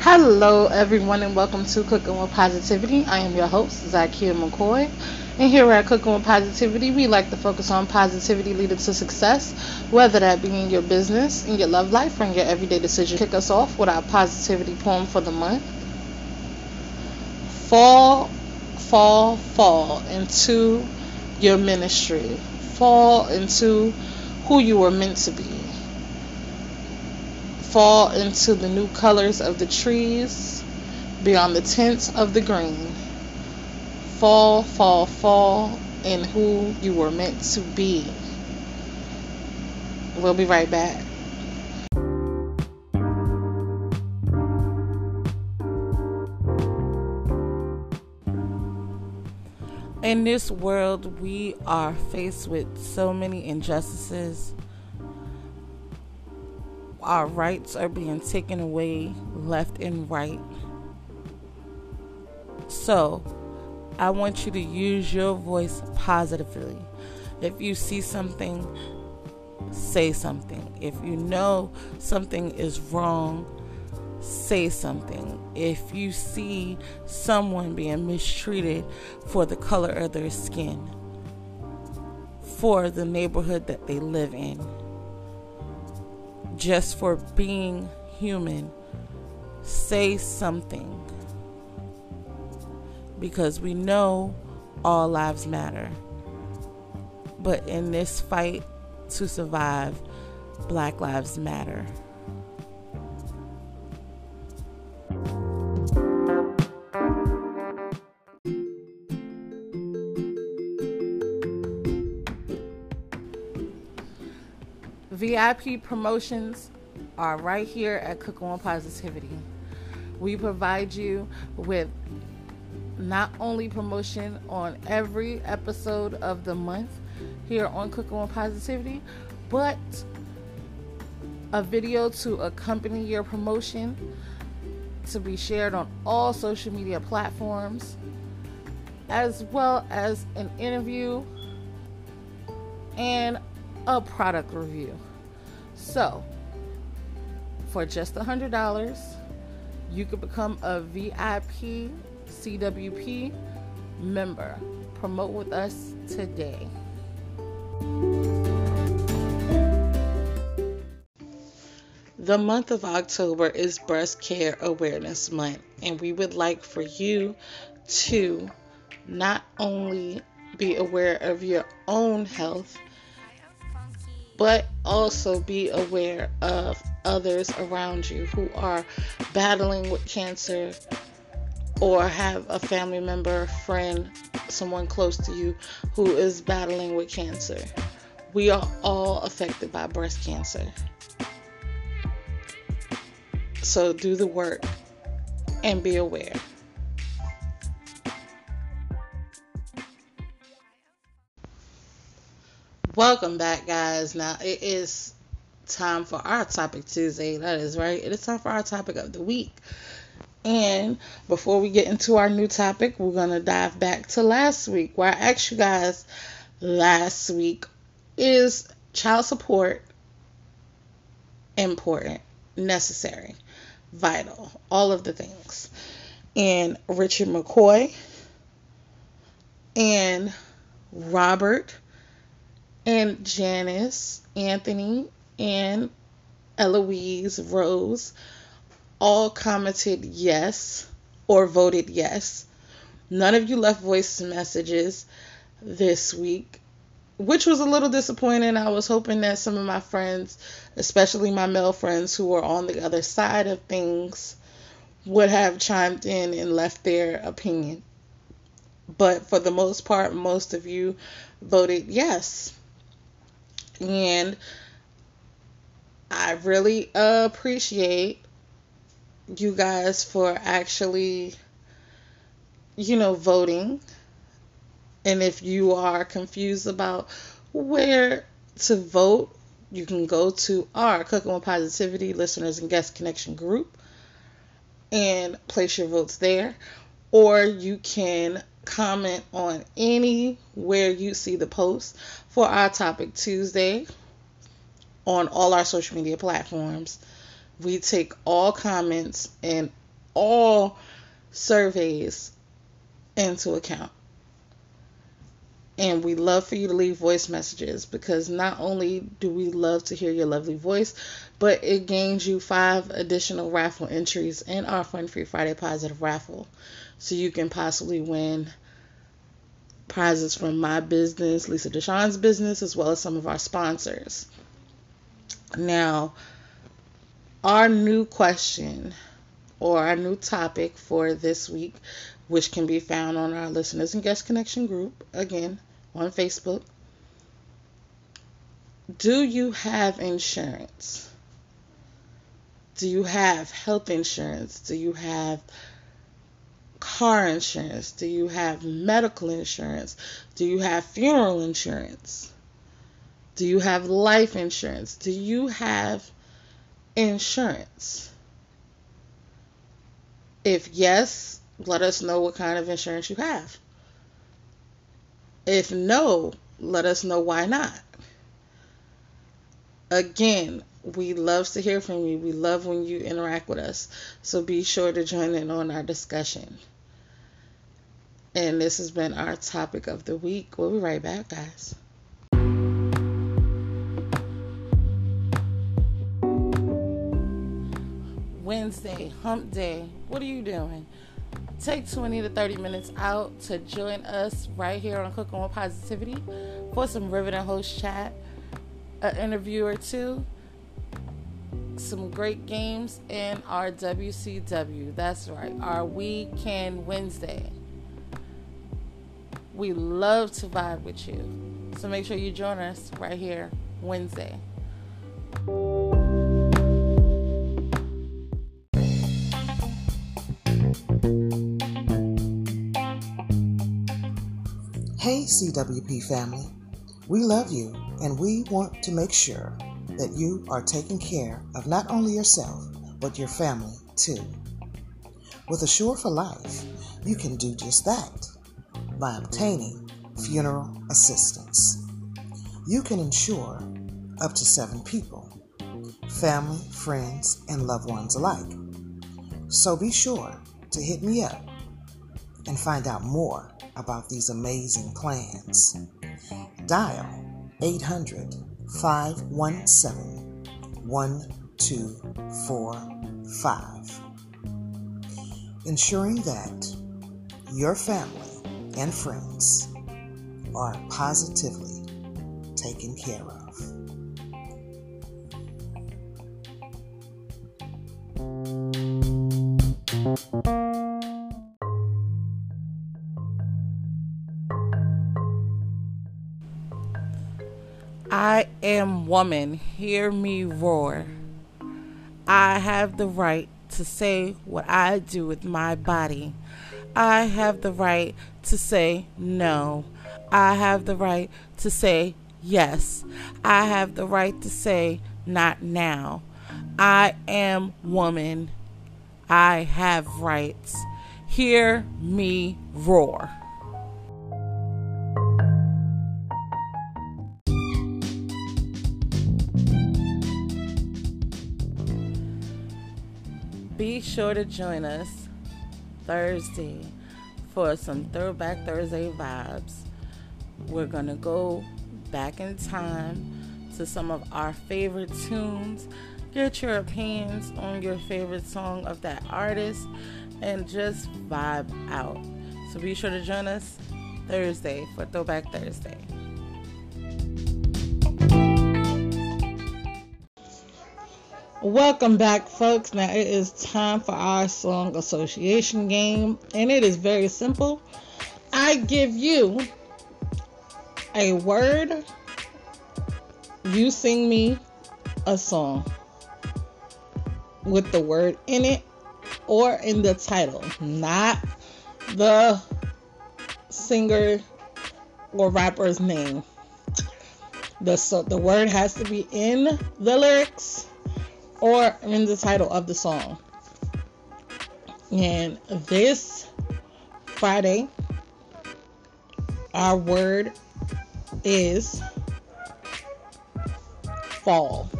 Hello, everyone, and welcome to Cooking with Positivity. I am your host, Zakia McCoy. And here at Cooking with Positivity, we like to focus on positivity leading to success, whether that be in your business, in your love life, or in your everyday decision. Kick us off with our positivity poem for the month. Fall, fall, fall into your ministry. Fall into who you were meant to be fall into the new colors of the trees, beyond the tints of the green. Fall, fall, fall in who you were meant to be. We'll be right back. In this world, we are faced with so many injustices our rights are being taken away left and right. So, I want you to use your voice positively. If you see something, say something. If you know something is wrong, say something. If you see someone being mistreated for the color of their skin, for the neighborhood that they live in, just for being human, say something. Because we know all lives matter. But in this fight to survive, Black Lives Matter. VIP promotions are right here at Cooking with Positivity. We provide you with not only promotion on every episode of the month here on Cooking with Positivity, but a video to accompany your promotion to be shared on all social media platforms, as well as an interview and a product review. So, for just $100, you could become a VIP CWP member. Promote with us today. The month of October is Breast Care Awareness Month, and we would like for you to not only be aware of your own health, but also be aware of others around you who are battling with cancer or have a family member, friend, someone close to you who is battling with cancer. We are all affected by breast cancer. So do the work and be aware. Welcome back, guys. Now it is time for our topic Tuesday. That is right. It is time for our topic of the week. And before we get into our new topic, we're going to dive back to last week where I asked you guys last week is child support important, necessary, vital, all of the things. And Richard McCoy and Robert and Janice, Anthony, and Eloise Rose all commented yes or voted yes. None of you left voice messages this week, which was a little disappointing. I was hoping that some of my friends, especially my male friends who were on the other side of things, would have chimed in and left their opinion. But for the most part, most of you voted yes and I really appreciate you guys for actually, you know, voting. And if you are confused about where to vote, you can go to our Cooking with Positivity listeners and guest connection group and place your votes there. Or you can comment on anywhere you see the post for our topic Tuesday on all our social media platforms. We take all comments and all surveys into account. And we love for you to leave voice messages because not only do we love to hear your lovely voice, but it gains you five additional raffle entries in our Fun Free Friday Positive raffle. So you can possibly win prizes from my business, Lisa Deshawn's business, as well as some of our sponsors. Now, our new question or our new topic for this week, which can be found on our listeners and guest connection group, again, on Facebook. Do you have insurance? Do you have health insurance? Do you have car insurance? Do you have medical insurance? Do you have funeral insurance? Do you have life insurance? Do you have insurance? If yes, let us know what kind of insurance you have. If no, let us know why not. Again, we love to hear from you. We love when you interact with us. So be sure to join in on our discussion. And this has been our topic of the week. We'll be right back, guys. Wednesday, hump day. What are you doing? Take 20 to 30 minutes out to join us right here on Cooking with Positivity for some riveting host chat, an interview or two, some great games, and our WCW. That's right, our Weekend Wednesday. We love to vibe with you. So make sure you join us right here Wednesday. Hey, CWP family. We love you and we want to make sure that you are taking care of not only yourself, but your family too. With Assure for Life, you can do just that by obtaining funeral assistance. You can insure up to seven people, family, friends, and loved ones alike. So be sure to hit me up and find out more about these amazing plans. Dial 800 517 1245. Ensuring that your family and friends are positively taken care of. I am woman, hear me roar. I have the right to say what I do with my body. I have the right to say no. I have the right to say yes. I have the right to say not now. I am woman. I have rights. Hear me roar. Be sure to join us Thursday for some Throwback Thursday vibes. We're to go back in time to some of our favorite tunes, get your opinions on your favorite song of that artist, and just vibe out. So be sure to join us Thursday for Throwback Thursday. Welcome back, folks. Now it is time for our song association game, and it is very simple. I give you a word, you sing me a song with the word in it or in the title, not the singer or rapper's name. The so the word has to be in the lyrics or in the title of the song. And this Friday, our word is fall.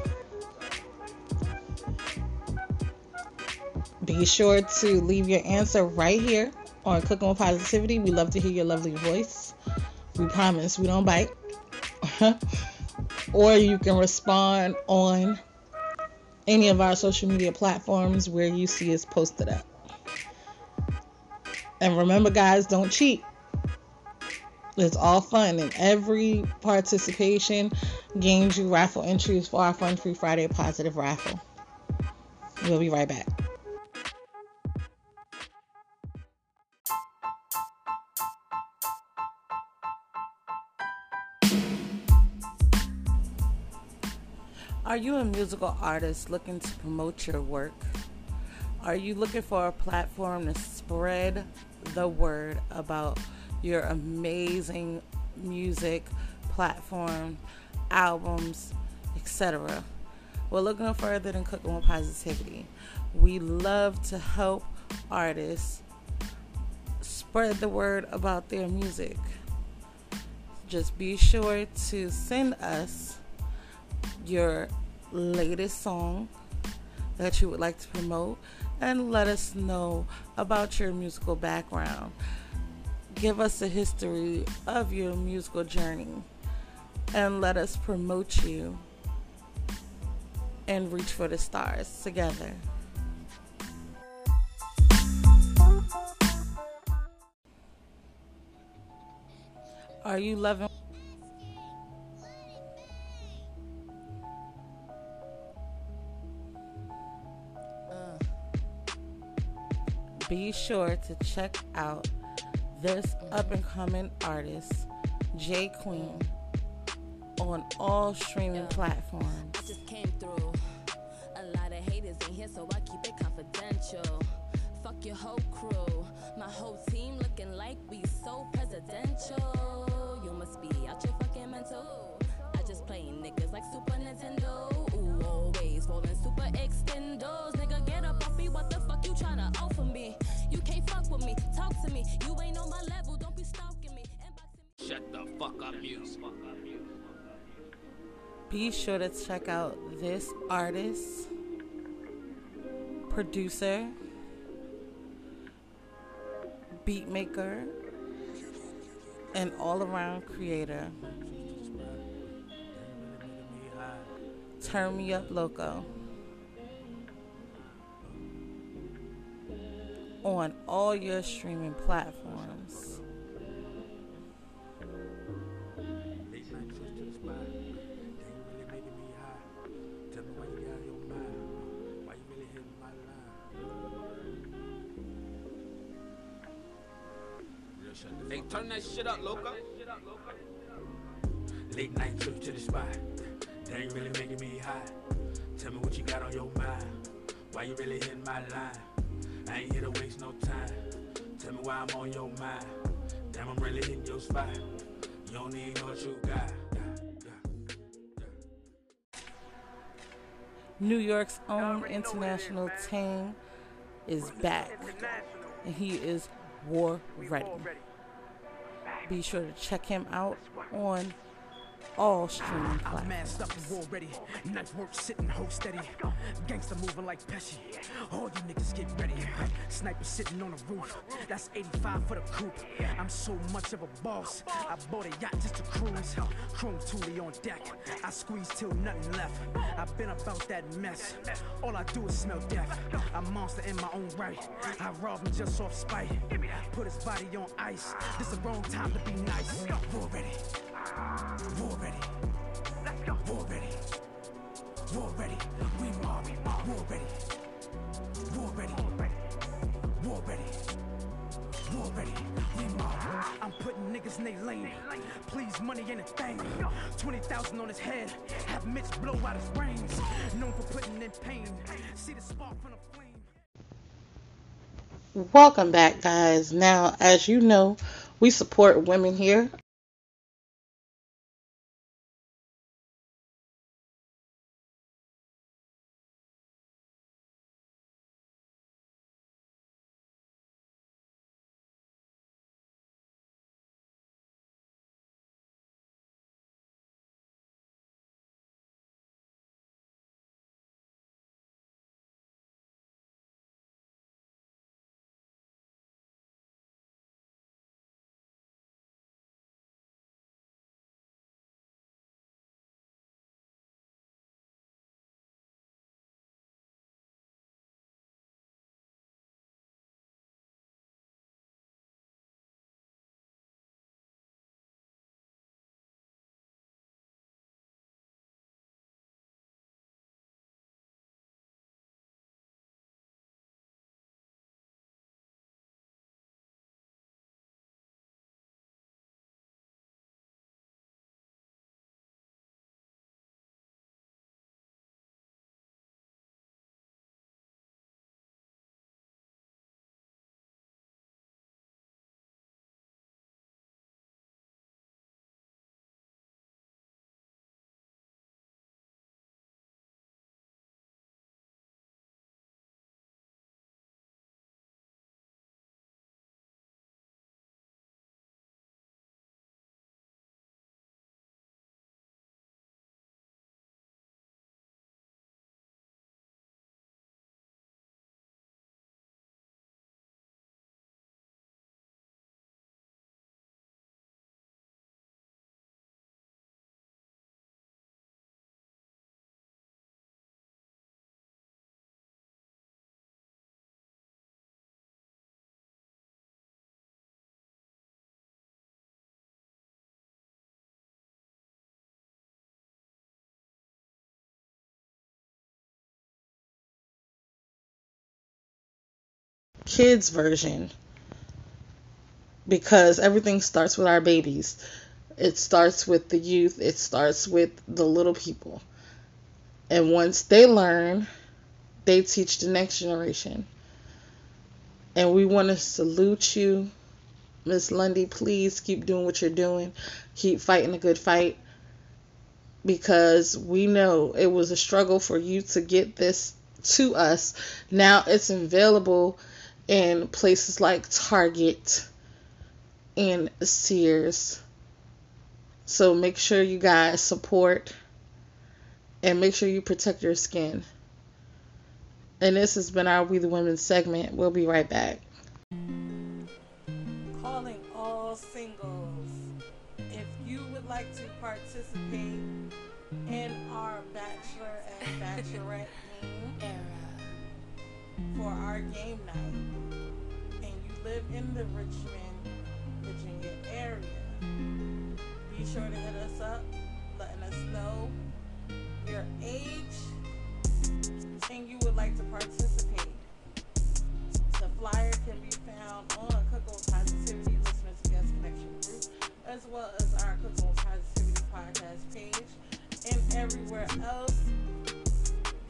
Be sure to leave your answer right here on Cooking with Positivity. We love to hear your lovely voice. We promise we don't bite. or you can respond on any of our social media platforms where you see us posted up. And remember, guys, don't cheat. It's all fun, and every participation gains you raffle entries for our Fun Free Friday Positive raffle. We'll be right back. Are you a musical artist looking to promote your work? Are you looking for a platform to spread the word about your amazing music platform, albums, etc.? Well, look no further than Cooking with Positivity. We love to help artists spread the word about their music. Just be sure to send us your latest song that you would like to promote and let us know about your musical background. Give us a history of your musical journey and let us promote you and reach for the stars together. Are you loving? Be sure to check out this up and coming artist, J Queen, on all streaming platforms. I just came through. A lot of haters in here, so I keep it confidential. Fuck your whole crew. My whole team looking like we so presidential. You must be out your fucking mental. I just play niggas like Super Nintendo. Ooh, always rolling super extendos. What the fuck you tryna offer me? You can't fuck with me. Talk to me. You ain't on my level. Don't be stalking me. Shut the fuck up, you. Be sure to check out this artist, producer, beat maker, and all around creator. Turn Me Up Loco. On all your streaming platforms. Hey, turn that shit up, loco. Late night trip to the spot. That ain't really making me high. Tell me what you got on your mind. Why you really hitting my line? I ain't here to waste no time. Tell me why I'm on your mind. Damn, I'm really hitting your spot. You don't even know what you got. New York's own international Tang is back, and he is war ready. Be sure to check him out on all streaming I'm masked up platforms. and war ready. Knife work sitting, hold steady. Gangster moving like Pesci. All you niggas get ready. Sniper sitting on the roof. That's 85 for the coupe. I'm so much of a boss. I bought a yacht just to cruise. Chrome Thule on deck. I squeeze till nothing left. I've been about that mess. All I do is smell death. I'm a monster in my own right. I rob him just off spite. Put his body on ice. This the wrong time to be nice. War ready. War ready. Let's go. War ready. War ready. We mob. War ready. War ready. War ready. War ready. We mob. I'm putting niggas in they lane. Please, money ain't a thing. 20,000 on his head. Have Mitch blow out his brains. Known for putting in pain. See the spark from the flame. Welcome back, guys. Now, as you know, we support women here. Kids version because everything starts with our babies. It starts with the youth, it starts with the little people. And once they learn, they teach the next generation. And we want to salute you, Miss Lundy. Please keep doing what you're doing. Keep fighting a good fight because we know it was a struggle for you to get this to us. Now it's available in places like Target and Sears. So make sure you guys support and make sure you protect your skin. And this has been our We the Women segment. We'll be right back. Calling all singles. If you would like to participate in our Bachelor and Bachelorette era for our game night, and you live in the Richmond, Virginia area, be sure to hit us up, letting us know your age and you would like to participate. The flyer can be found on Cook's Positivity Listeners Guest Connection group, as well as our Cook's Positivity podcast page, and everywhere else.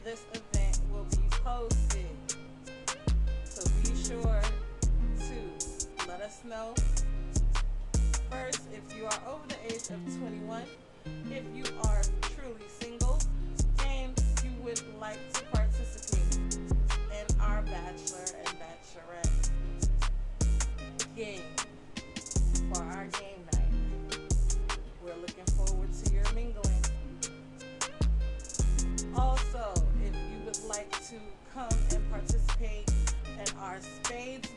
This event will be posted. Us know. First, if you are over the age of 21, if you are truly single, and you would like to participate in our Bachelor and Bachelorette game for our game night. We're looking forward to your mingling. Also, if you would like to come and participate in our spades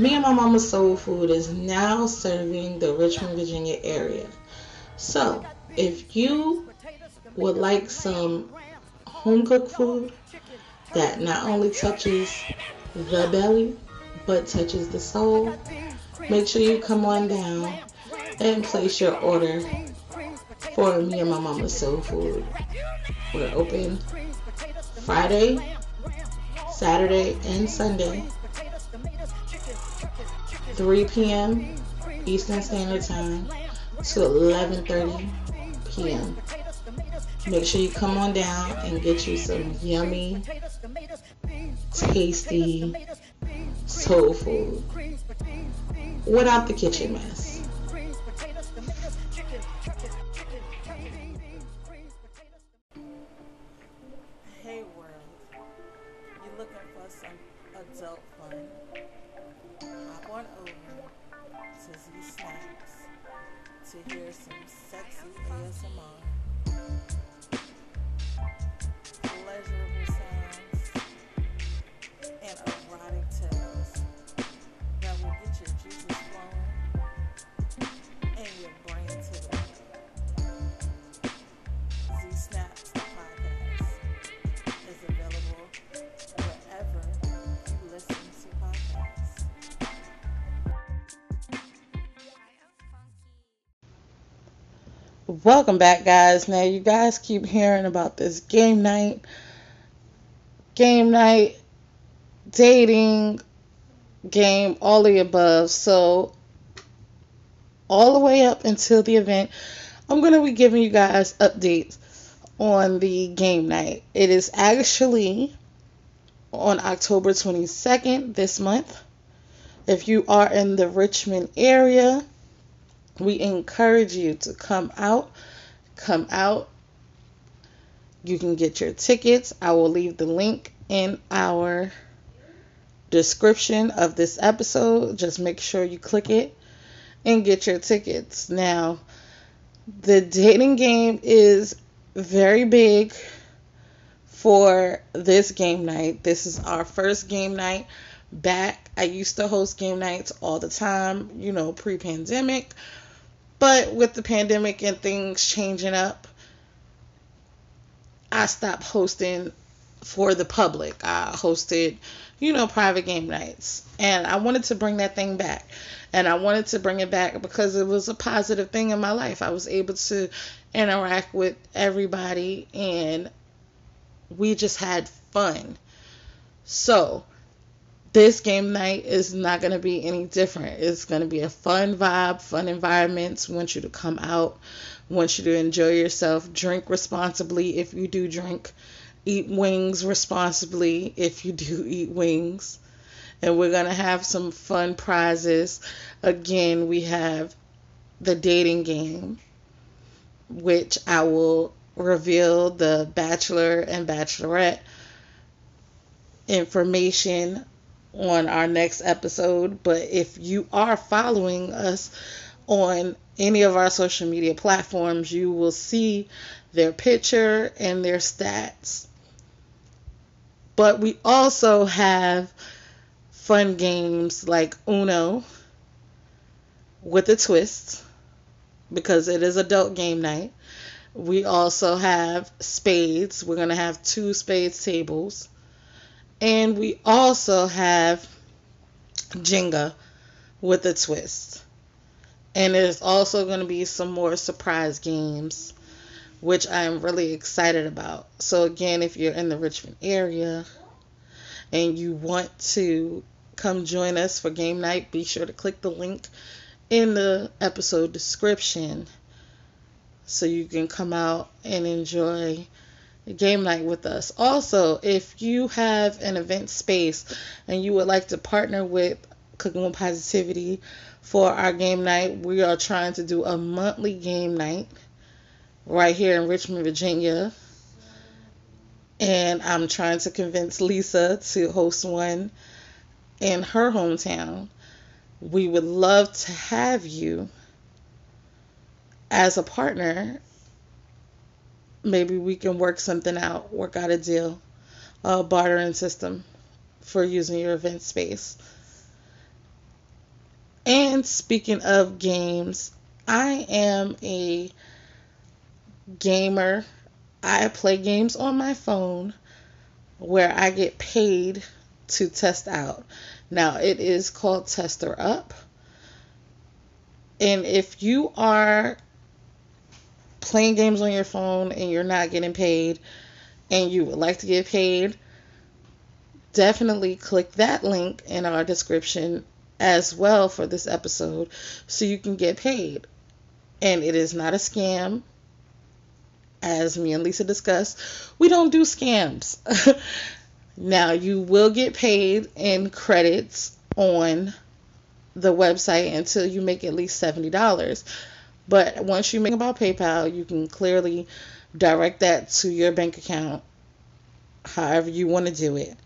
Me and my mama soul food is now serving the Richmond, Virginia area. So, if you would like some home cooked food that not only touches the belly but touches the soul, make sure you come on down and place your order for me and my mama soul food. We're open Friday, Saturday, and Sunday. 3 p.m. Eastern Standard Time to 11:30 p.m. Make sure you come on down and get you some yummy, tasty soul food without the kitchen mess. Hey world, you looking for some adult fun? On over to Z Snacks to hear some sexy ASMR, pleasurable sounds, and erotic tales that will get your juices flowing Welcome back, guys. Now, you guys keep hearing about this game night, game night, dating, game, all the above. So, all the way up until the event, I'm going to be giving you guys updates on the game night. It is actually on October 22nd this month. If you are in the Richmond area, we encourage you to come out. Come out. You can get your tickets. I will leave the link in our description of this episode. Just make sure you click it and get your tickets. Now, the dating game is very big for this game night. This is our first game night back. I used to host game nights all the time, you know, pre pandemic. But with the pandemic and things changing up, I stopped hosting for the public. I hosted, you know, private game nights. And I wanted to bring that thing back. And I wanted to bring it back because it was a positive thing in my life. I was able to interact with everybody and we just had fun. So, this game night is not going to be any different. It's going to be a fun vibe, fun environments. We want you to come out, want you to enjoy yourself, drink responsibly if you do drink, eat wings responsibly if you do eat wings. And we're going to have some fun prizes. Again, we have the dating game, which I will reveal the bachelor and bachelorette information on our next episode. But if you are following us on any of our social media platforms, you will see their picture and their stats. But we also have fun games like Uno with a twist because it is adult game night. We also have spades. We're going to have two spades tables. And we also have Jenga with a twist. And there's also going to be some more surprise games, which I'm really excited about. So, again, if you're in the Richmond area and you want to come join us for game night, be sure to click the link in the episode description so you can come out and enjoy game night with us. Also, if you have an event space and you would like to partner with Cooking with Positivity for our game night, we are trying to do a monthly game night right here in Richmond, Virginia. And I'm trying to convince Lisa to host one in her hometown. We would love to have you as a partner maybe we can work something out, work out a deal, a bartering system for using your event space. And speaking of games, I am a gamer. I play games on my phone where I get paid to test out. Now, it is called TesterUp. And if you are playing games on your phone and you're not getting paid and you would like to get paid, definitely click that link in our description as well for this episode so you can get paid. And it is not a scam. As me and Lisa discussed, we don't do scams. now, you will get paid in credits on the website until you make at least $70. But once you make about PayPal, you can clearly direct that to your bank account however you want to do it.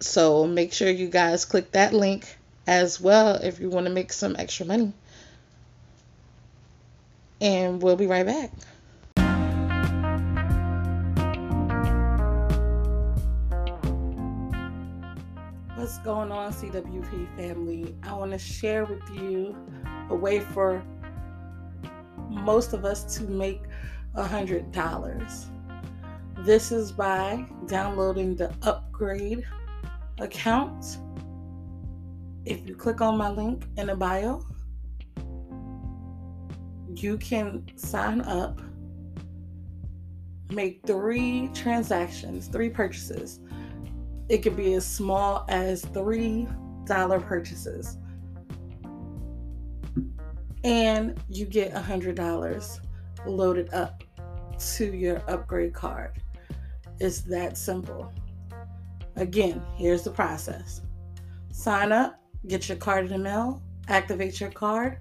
So make sure you guys click that link as well if you want to make some extra money. And we'll be right back. What's going on, CWP family? I want to share with you a way for most of us to make a hundred dollars. This is by downloading the upgrade account. If you click on my link in the bio, you can sign up, make three transactions, three purchases. It could be as small as $3 purchases and you get a $100 loaded up to your upgrade card. It's that simple. Again, here's the process sign up, get your card in the mail, activate your card,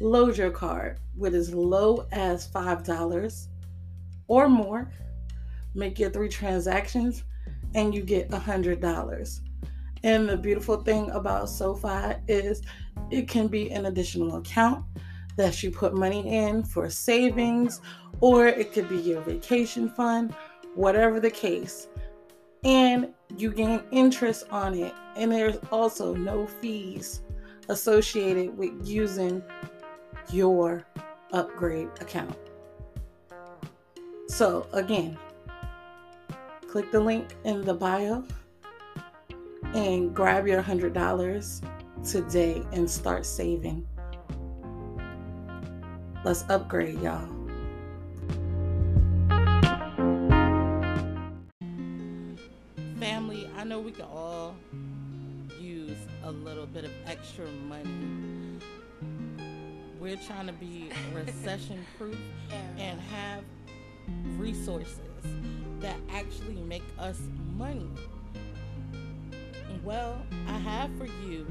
load your card with as low as $5 or more, make your three transactions, and you get $100. And the beautiful thing about SoFi is it can be an additional account that you put money in for savings, or it could be your vacation fund, whatever the case. And you gain interest on it. And there's also no fees associated with using your upgrade account. So, again, click the link in the bio and grab your $100 today and start saving. Let's upgrade, y'all. Family, I know we can all use a little bit of extra money. We're trying to be recession proof and have resources that actually make us money. Well, I have for you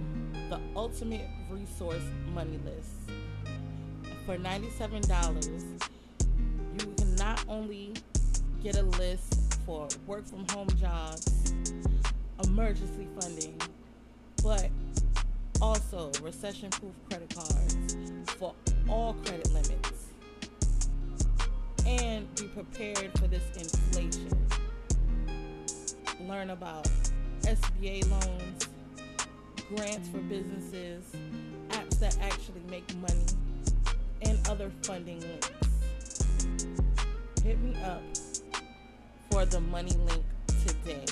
the ultimate resource money list. For $97, you can not only get a list for work from home jobs, emergency funding, but also recession proof credit cards for all credit limits and be prepared for this inflation. Learn about SBA loans, grants for businesses, apps that actually make money, and other funding links. Hit me up for the money link today.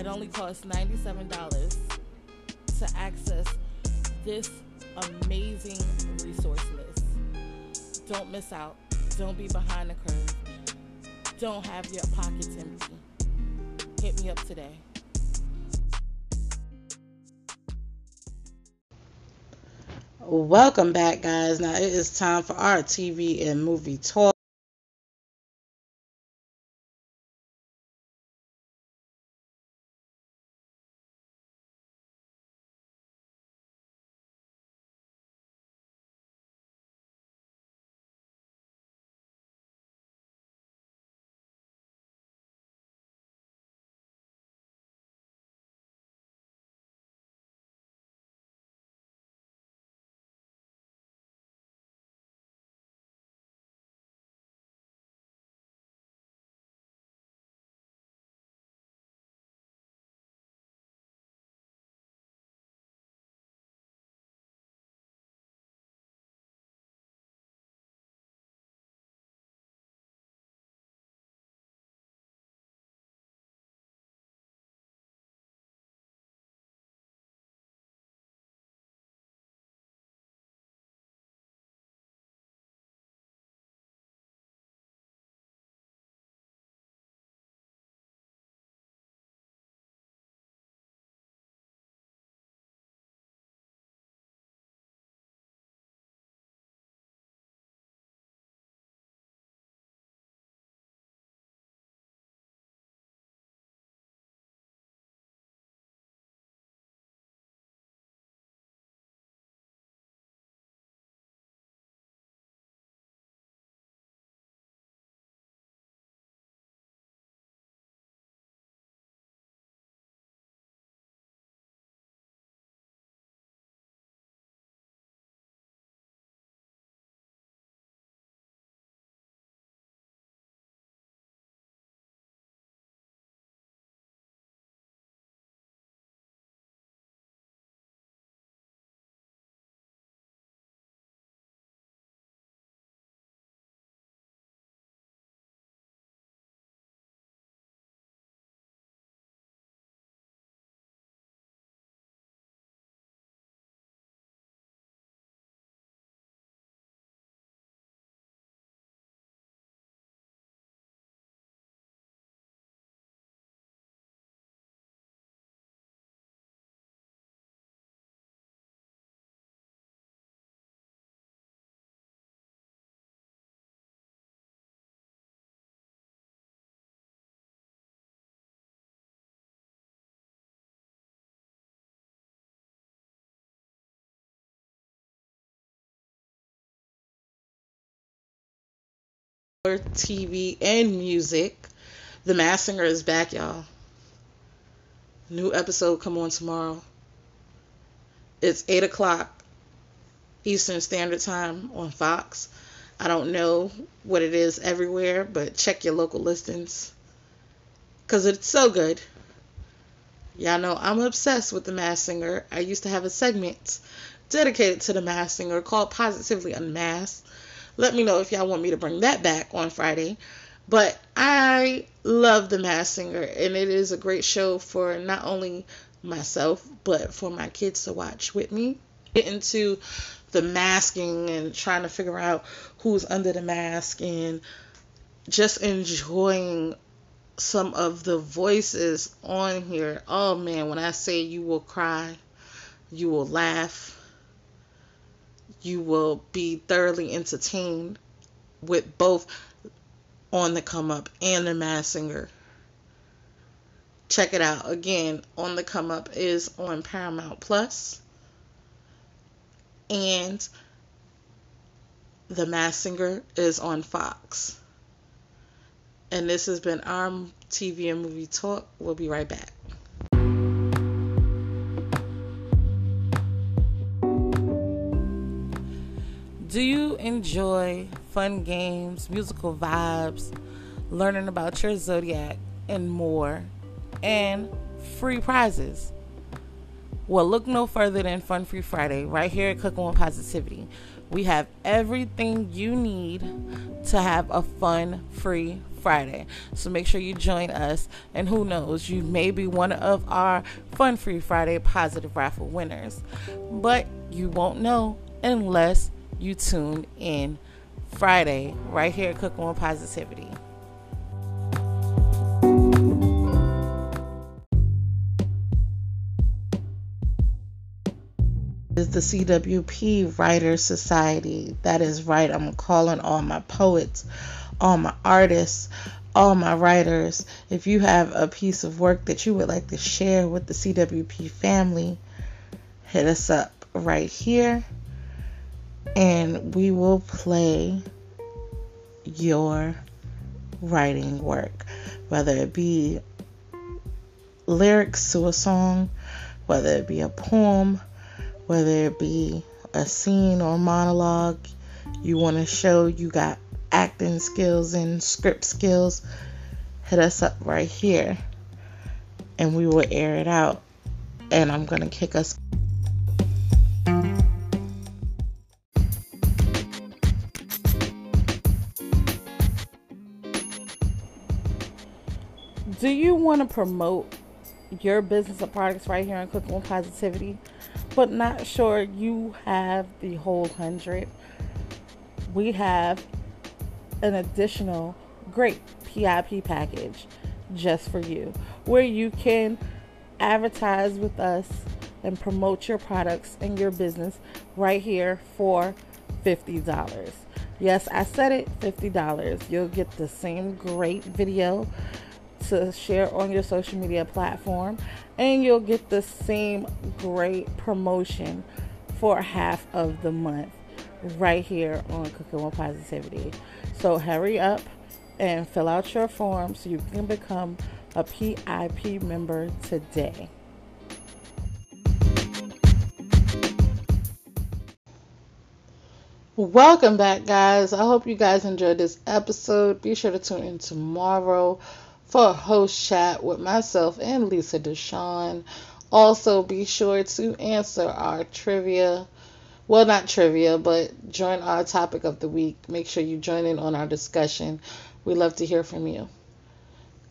It only costs $97 to access this amazing resource list. Don't miss out. Don't be behind the curve. Don't have your pockets empty. Hit me up today. Welcome back, guys. Now it is time for our TV and movie talk. TV and music. The Masked Singer is back, y'all. New episode come on tomorrow. It's eight o'clock Eastern Standard Time on Fox. I don't know what it is everywhere, but check your local listings because it's so good. Y'all know I'm obsessed with The Masked Singer. I used to have a segment dedicated to The Masked Singer called Positively Unmasked Let me know if y'all want me to bring that back on Friday. But I love The Masked Singer, and it is a great show for not only myself, but for my kids to watch with me. Get into the masking and trying to figure out who's under the mask and just enjoying some of the voices on here. Oh man, when I say you will cry, you will laugh, you will be thoroughly entertained with both on the come up and the masked singer. Check it out. Again, on the come up is on Paramount Plus and The Masked Singer is on Fox. And this has been our TV and movie talk. We'll be right back. Do you enjoy fun games, musical vibes, learning about your zodiac, and more, and free prizes? Well, look no further than Fun Free Friday right here at Cooking with Positivity. We have everything you need to have a fun free Friday. So make sure you join us. And who knows, you may be one of our Fun Free Friday positive raffle winners. But you won't know unless you tune in Friday right here at Cooking with Positivity. is the CWP Writers Society. That is right. I'm calling all my poets, all my artists, all my writers. If you have a piece of work that you would like to share with the CWP family, hit us up right here and we will play your writing work, whether it be lyrics to a song, whether it be a poem whether it be a scene or monologue you want to show you got acting skills and script skills, hit us up right here and we will air it out. And I'm going to kick us. Want to promote your business or products right here on Cooking with Positivity? but not sure you have the whole hundred, we have an additional great PIP package just for you where you can advertise with us and promote your products and your business right here for $50. Yes, I said it $50. You'll get the same great video to share on your social media platform, and you'll get the same great promotion for half of the month right here on Cooking with Positivity. So hurry up and fill out your form so you can become a PIP member today. Welcome back, guys. I hope you guys enjoyed this episode. Be sure to tune in tomorrow for a host chat with myself and Lisa Deshawn. Also, be sure to answer our trivia. Well, not trivia, but join our topic of the week. Make sure you join in on our discussion. We love to hear from you.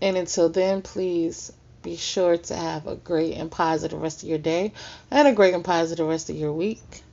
And until then, please be sure to have a great and positive rest of your day and a great and positive rest of your week.